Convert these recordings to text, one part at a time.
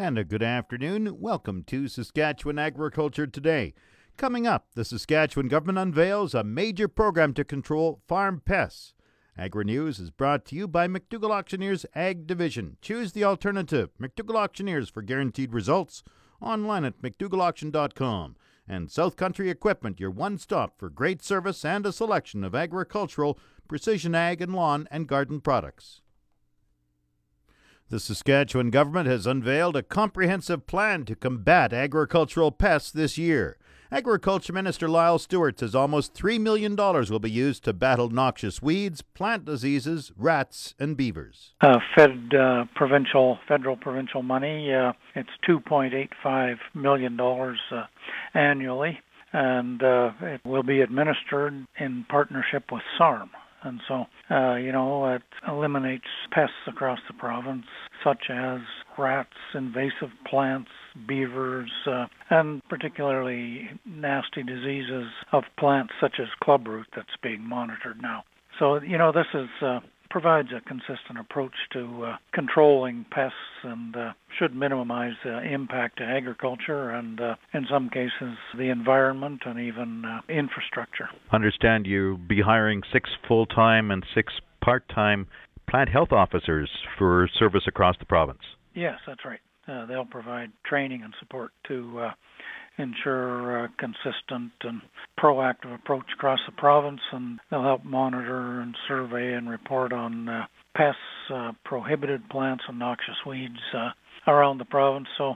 And a good afternoon. Welcome to Saskatchewan Agriculture Today. Coming up, the Saskatchewan government unveils a major program to control farm pests. Agri News is brought to you by McDougall Auctioneers Ag Division. Choose the alternative. McDougall Auctioneers for guaranteed results. Online at McDougallAuction.com. And South Country Equipment, your one stop for great service and a selection of agricultural, precision ag, and lawn and garden products. The Saskatchewan government has unveiled a comprehensive plan to combat agricultural pests this year. Agriculture Minister Lyle Stewart says almost $3 million will be used to battle noxious weeds, plant diseases, rats, and beavers. Uh, Fed uh, provincial, federal provincial money, uh, it's $2.85 million uh, annually, and uh, it will be administered in partnership with SARM. And so, uh, you know, it eliminates pests across the province, such as rats, invasive plants, beavers, uh, and particularly nasty diseases of plants such as clubroot that's being monitored now. So, you know, this is uh, provides a consistent approach to uh, controlling pests and uh, should minimize the impact to agriculture and, uh, in some cases, the environment and even uh, infrastructure. Understand you be hiring six full time and six part time plant health officers for service across the province. Yes, that's right. Uh, they'll provide training and support to uh, ensure a consistent and proactive approach across the province, and they'll help monitor and survey and report on uh, pests, uh, prohibited plants, and noxious weeds uh, around the province. So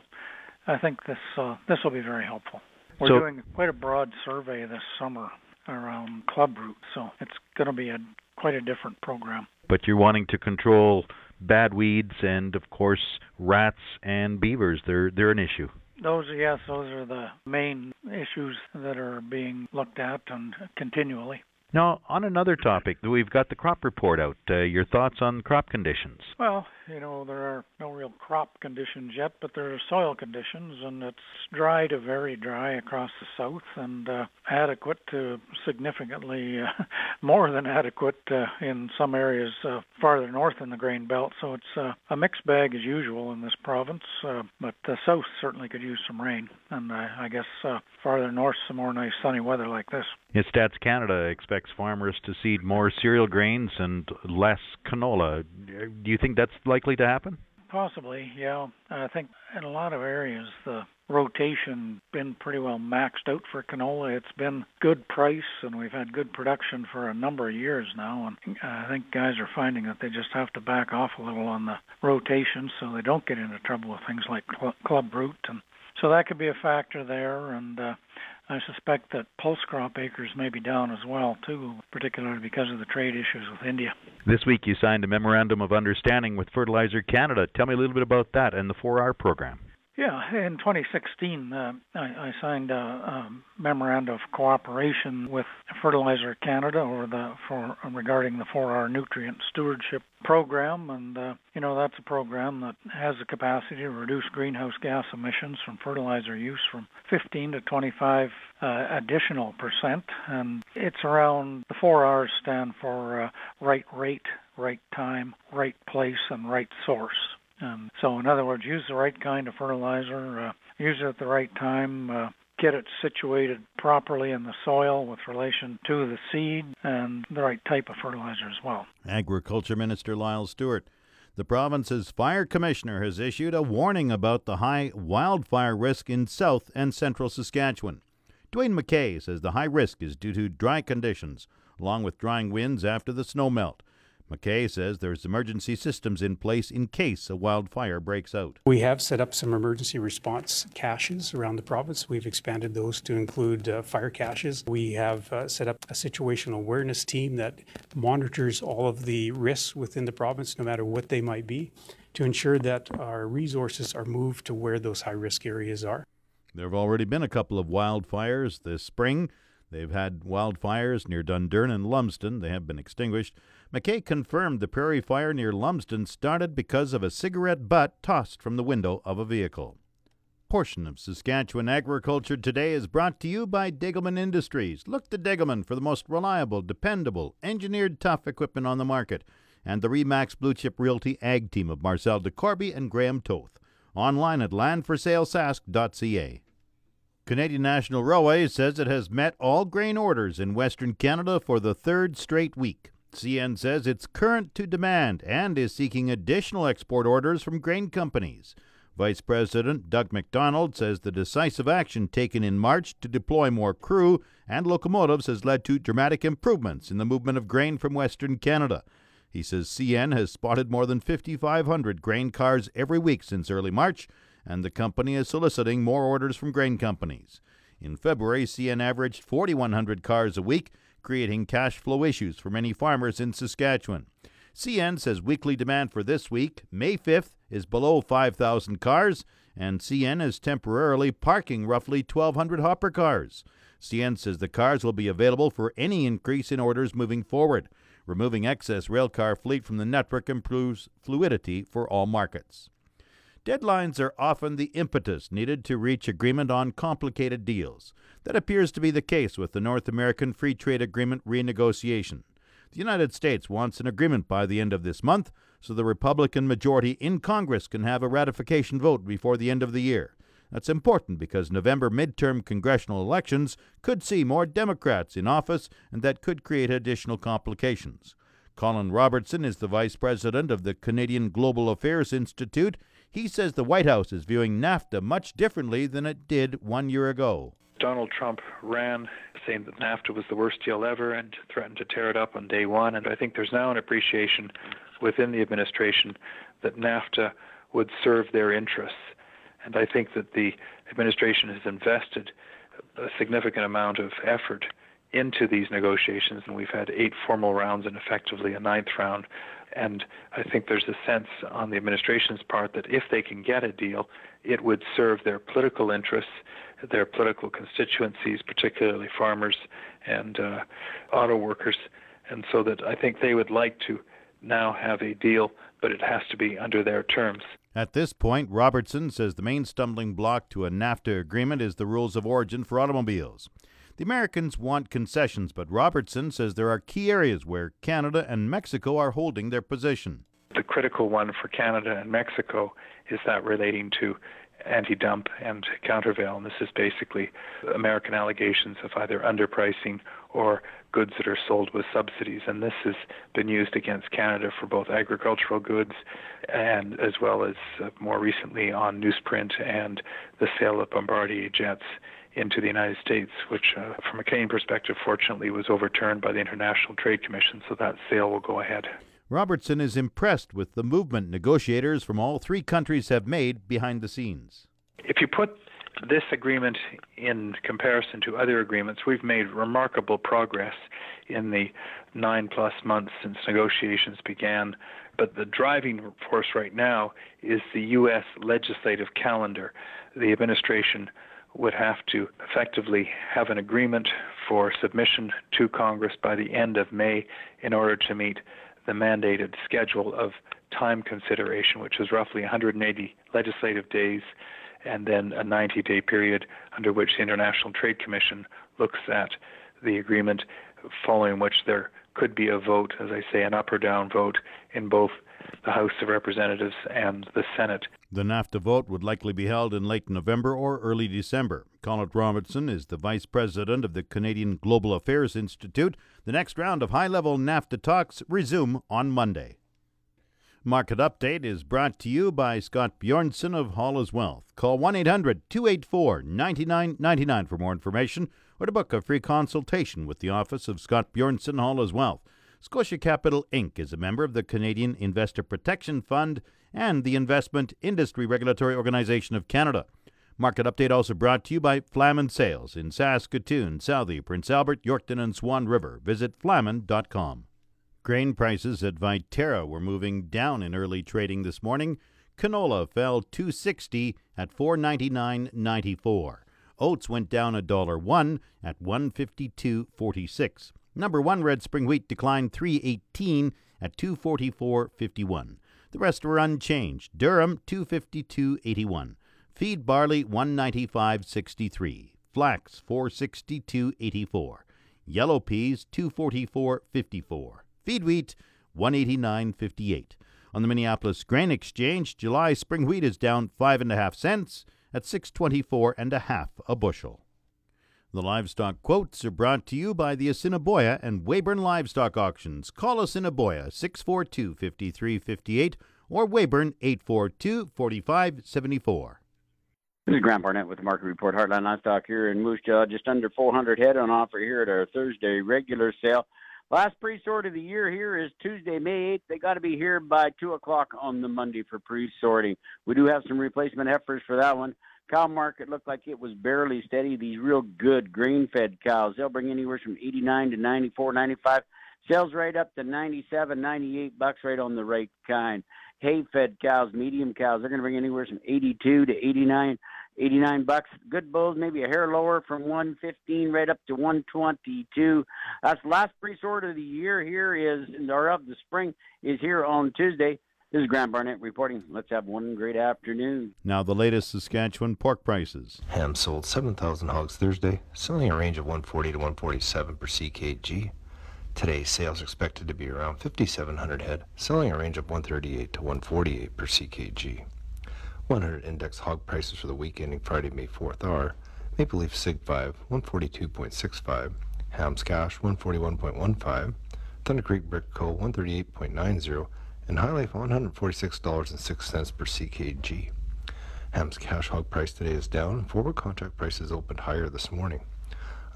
I think this uh, this will be very helpful. We're So- doing quite a broad survey this summer around clubroot, so it's going to be a quite a different program. But you're wanting to control bad weeds and, of course, rats and beavers. They're they're an issue. Those, yes, those are the main issues that are being looked at and continually. Now, on another topic, we've got the crop report out. Uh, your thoughts on crop conditions? Well, you know, there are no real crop conditions yet, but there are soil conditions, and it's dry to very dry across the south and uh, adequate to significantly uh, more than adequate uh, in some areas uh, farther north in the grain belt. So it's uh, a mixed bag as usual in this province, uh, but the south certainly could use some rain, and uh, I guess uh, farther north some more nice sunny weather like this. Stats Canada expects farmers to seed more cereal grains and less canola. Do you think that's likely to happen? Possibly, yeah. I think in a lot of areas the rotation been pretty well maxed out for canola. It's been good price and we've had good production for a number of years now and I think guys are finding that they just have to back off a little on the rotation so they don't get into trouble with things like cl- club root and so that could be a factor there and uh I suspect that pulse crop acres may be down as well too, particularly because of the trade issues with India. This week you signed a memorandum of understanding with Fertilizer Canada. Tell me a little bit about that and the 4R program. Yeah, in 2016, uh, I, I signed a, a memorandum of cooperation with Fertilizer Canada or the for regarding the 4R nutrient stewardship program, and uh, you know that's a program that has the capacity to reduce greenhouse gas emissions from fertilizer use from 15 to 25 uh, additional percent, and it's around the 4R's stand for uh, right rate, right time, right place, and right source. Um, so, in other words, use the right kind of fertilizer, uh, use it at the right time, uh, get it situated properly in the soil with relation to the seed, and the right type of fertilizer as well. Agriculture Minister Lyle Stewart. The province's fire commissioner has issued a warning about the high wildfire risk in south and central Saskatchewan. Duane McKay says the high risk is due to dry conditions, along with drying winds after the snow melt. McKay says there's emergency systems in place in case a wildfire breaks out. We have set up some emergency response caches around the province. We've expanded those to include uh, fire caches. We have uh, set up a situational awareness team that monitors all of the risks within the province, no matter what they might be, to ensure that our resources are moved to where those high risk areas are. There have already been a couple of wildfires this spring. They've had wildfires near Dundurn and Lumsden. They have been extinguished. McKay confirmed the prairie fire near Lumsden started because of a cigarette butt tossed from the window of a vehicle. Portion of Saskatchewan Agriculture Today is brought to you by Degelman Industries. Look to Degelman for the most reliable, dependable, engineered tough equipment on the market, and the Remax Blue Chip Realty Ag team of Marcel DeCorby and Graham Toth. online at landforsalesask.ca. Canadian National Railway says it has met all grain orders in Western Canada for the third straight week. CN says it's current to demand and is seeking additional export orders from grain companies. Vice President Doug MacDonald says the decisive action taken in March to deploy more crew and locomotives has led to dramatic improvements in the movement of grain from Western Canada. He says CN has spotted more than 5,500 grain cars every week since early March and the company is soliciting more orders from grain companies. In February, CN averaged 4,100 cars a week, creating cash flow issues for many farmers in Saskatchewan. CN says weekly demand for this week, May 5th, is below 5,000 cars, and CN is temporarily parking roughly 1,200 hopper cars. CN says the cars will be available for any increase in orders moving forward. Removing excess railcar fleet from the network improves fluidity for all markets. Deadlines are often the impetus needed to reach agreement on complicated deals. That appears to be the case with the North American Free Trade Agreement renegotiation. The United States wants an agreement by the end of this month so the Republican majority in Congress can have a ratification vote before the end of the year. That's important because November midterm congressional elections could see more Democrats in office and that could create additional complications. Colin Robertson is the vice president of the Canadian Global Affairs Institute. He says the White House is viewing NAFTA much differently than it did one year ago. Donald Trump ran saying that NAFTA was the worst deal ever and threatened to tear it up on day one. And I think there's now an appreciation within the administration that NAFTA would serve their interests. And I think that the administration has invested a significant amount of effort into these negotiations, and we've had eight formal rounds and effectively a ninth round. And I think there's a sense on the administration's part that if they can get a deal, it would serve their political interests, their political constituencies, particularly farmers and uh, auto workers. And so that I think they would like to now have a deal, but it has to be under their terms. At this point, Robertson says the main stumbling block to a NAFTA agreement is the rules of origin for automobiles. The Americans want concessions, but Robertson says there are key areas where Canada and Mexico are holding their position. The critical one for Canada and Mexico is that relating to anti dump and countervail. And this is basically American allegations of either underpricing or goods that are sold with subsidies. And this has been used against Canada for both agricultural goods and as well as uh, more recently on newsprint and the sale of Bombardier jets into the United States, which, uh, from a Canadian perspective, fortunately was overturned by the International Trade Commission, so that sale will go ahead. Robertson is impressed with the movement negotiators from all three countries have made behind the scenes. If you put this agreement in comparison to other agreements, we've made remarkable progress in the nine plus months since negotiations began. But the driving force right now is the U.S. legislative calendar. The administration would have to effectively have an agreement for submission to Congress by the end of May in order to meet the mandated schedule of time consideration, which is roughly 180 legislative days, and then a 90 day period under which the International Trade Commission looks at the agreement, following which there could be a vote, as I say, an up or down vote in both the House of Representatives and the Senate. The NAFTA vote would likely be held in late November or early December. Colin Robertson is the vice president of the Canadian Global Affairs Institute. The next round of high level NAFTA talks resume on Monday. Market Update is brought to you by Scott Bjornson of Hall Wealth. Call 1 800 284 9999 for more information or to book a free consultation with the office of Scott Bjornson Hall Wealth. Scotia Capital Inc. is a member of the Canadian Investor Protection Fund and the Investment Industry Regulatory Organization of Canada. Market update also brought to you by Flaman Sales in Saskatoon, Southey, Prince Albert, Yorkton, and Swan River. Visit flaman.com. Grain prices at Viterra were moving down in early trading this morning. Canola fell 260 at 499.94. Oats went down a dollar one at 152.46. Number 1 red spring wheat declined 318 at 244.51. The rest were unchanged. Durum 252.81. Feed barley 195.63. Flax 462.84. Yellow peas 244.54. Feed wheat 189.58. On the Minneapolis Grain Exchange, July spring wheat is down five and a half cents at six twenty-four and a half a bushel. The livestock quotes are brought to you by the Assiniboia and Weyburn Livestock Auctions. Call Assiniboia 642 5358 or Weyburn 842 4574. This is Grant Barnett with the Market Report. Heartland Livestock here in Moose Jaw, just under 400 head on offer here at our Thursday regular sale. Last pre-sort of the year here is Tuesday, May 8th. They got to be here by 2 o'clock on the Monday for pre-sorting. We do have some replacement heifers for that one. Cow market looked like it was barely steady. These real good grain-fed cows, they'll bring anywhere from 89 to 94, 95. Sales right up to 97, 98 bucks right on the right kind. Hay-fed cows, medium cows, they're going to bring anywhere from 82 to 89, 89 bucks. Good bulls, maybe a hair lower from 115 right up to 122. That's last pre-sort of the year here is, or of the spring, is here on Tuesday. This is Grant Barnett reporting. Let's have one great afternoon. Now, the latest Saskatchewan pork prices. Ham sold 7,000 hogs Thursday, selling a range of 140 to 147 per ckg. Today, sales are expected to be around 5,700 head, selling a range of 138 to 148 per ckg. 100 index hog prices for the week ending Friday, May 4th are Maple Leaf Sig 5, 142.65, Hams Cash, 141.15, Thunder Creek Brick Co., 138.90, and HyLife $146.06 per ckg. Ham's cash hog price today is down, forward contract prices opened higher this morning.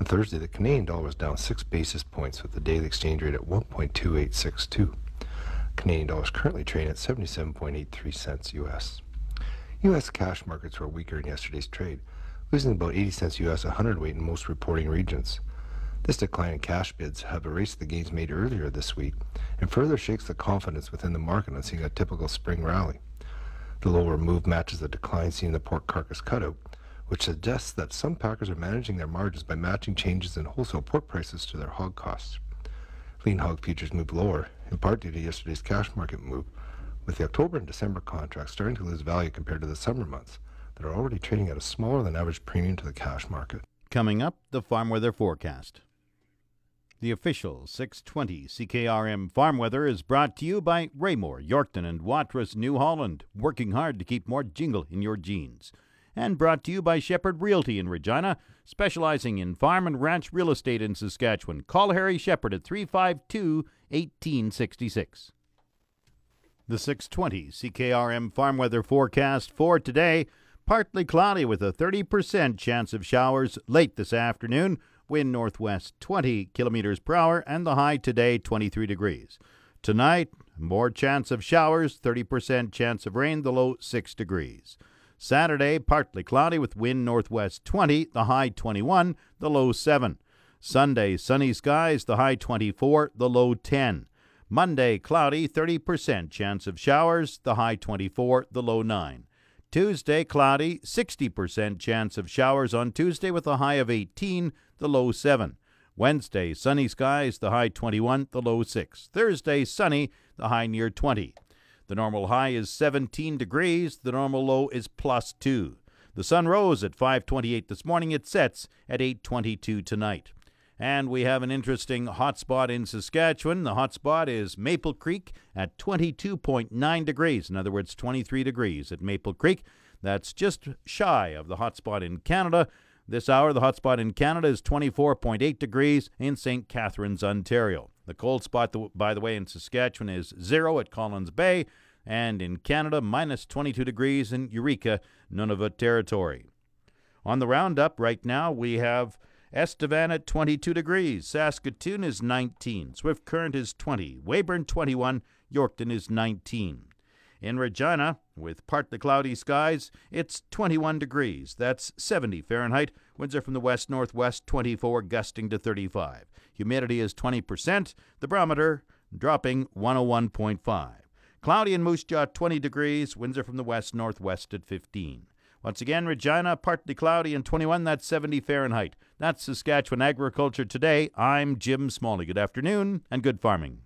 On Thursday, the Canadian dollar was down 6 basis points with the daily exchange rate at 1.2862. Canadian dollar is currently trading at 77.83 cents US. US cash markets were weaker in yesterday's trade, losing about 80 cents US a hundredweight in most reporting regions. This decline in cash bids have erased the gains made earlier this week and further shakes the confidence within the market on seeing a typical spring rally. The lower move matches the decline seen in the pork carcass cutout, which suggests that some packers are managing their margins by matching changes in wholesale pork prices to their hog costs. Lean hog futures moved lower, in part due to yesterday's cash market move, with the October and December contracts starting to lose value compared to the summer months that are already trading at a smaller than average premium to the cash market. Coming up, the farm weather forecast. The official 620 CKRM farm weather is brought to you by Raymore, Yorkton, and Watrous, New Holland, working hard to keep more jingle in your jeans. And brought to you by Shepherd Realty in Regina, specializing in farm and ranch real estate in Saskatchewan. Call Harry Shepherd at 352 1866. The 620 CKRM farm weather forecast for today partly cloudy with a 30% chance of showers late this afternoon wind northwest 20 kilometers per hour, and the high today 23 degrees. Tonight, more chance of showers, 30% chance of rain, the low 6 degrees. Saturday, partly cloudy with wind northwest 20, the high 21, the low 7. Sunday, sunny skies, the high 24, the low 10. Monday, cloudy, 30% chance of showers, the high 24, the low 9. Tuesday, cloudy, 60% chance of showers on Tuesday with a high of 18, the low 7. Wednesday, sunny skies, the high 21, the low 6. Thursday, sunny, the high near 20. The normal high is 17 degrees, the normal low is plus 2. The sun rose at 5:28 this morning, it sets at 8:22 tonight. And we have an interesting hotspot in Saskatchewan. The hotspot is Maple Creek at 22.9 degrees. In other words, 23 degrees at Maple Creek. That's just shy of the hotspot in Canada. This hour, the hotspot in Canada is 24.8 degrees in St. Catharines, Ontario. The cold spot, by the way, in Saskatchewan is zero at Collins Bay, and in Canada, minus 22 degrees in Eureka, Nunavut Territory. On the roundup right now, we have Estevan at 22 degrees. Saskatoon is 19. Swift Current is 20. Weyburn 21. Yorkton is 19. In Regina, with partly cloudy skies, it's 21 degrees. That's 70 Fahrenheit. Winds are from the west northwest, 24, gusting to 35. Humidity is 20%. The barometer dropping 101.5. Cloudy in Moose Jaw, 20 degrees. Winds are from the west northwest at 15. Once again, Regina, partly cloudy and 21, that's 70 Fahrenheit. That's Saskatchewan Agriculture Today. I'm Jim Smalley. Good afternoon and good farming.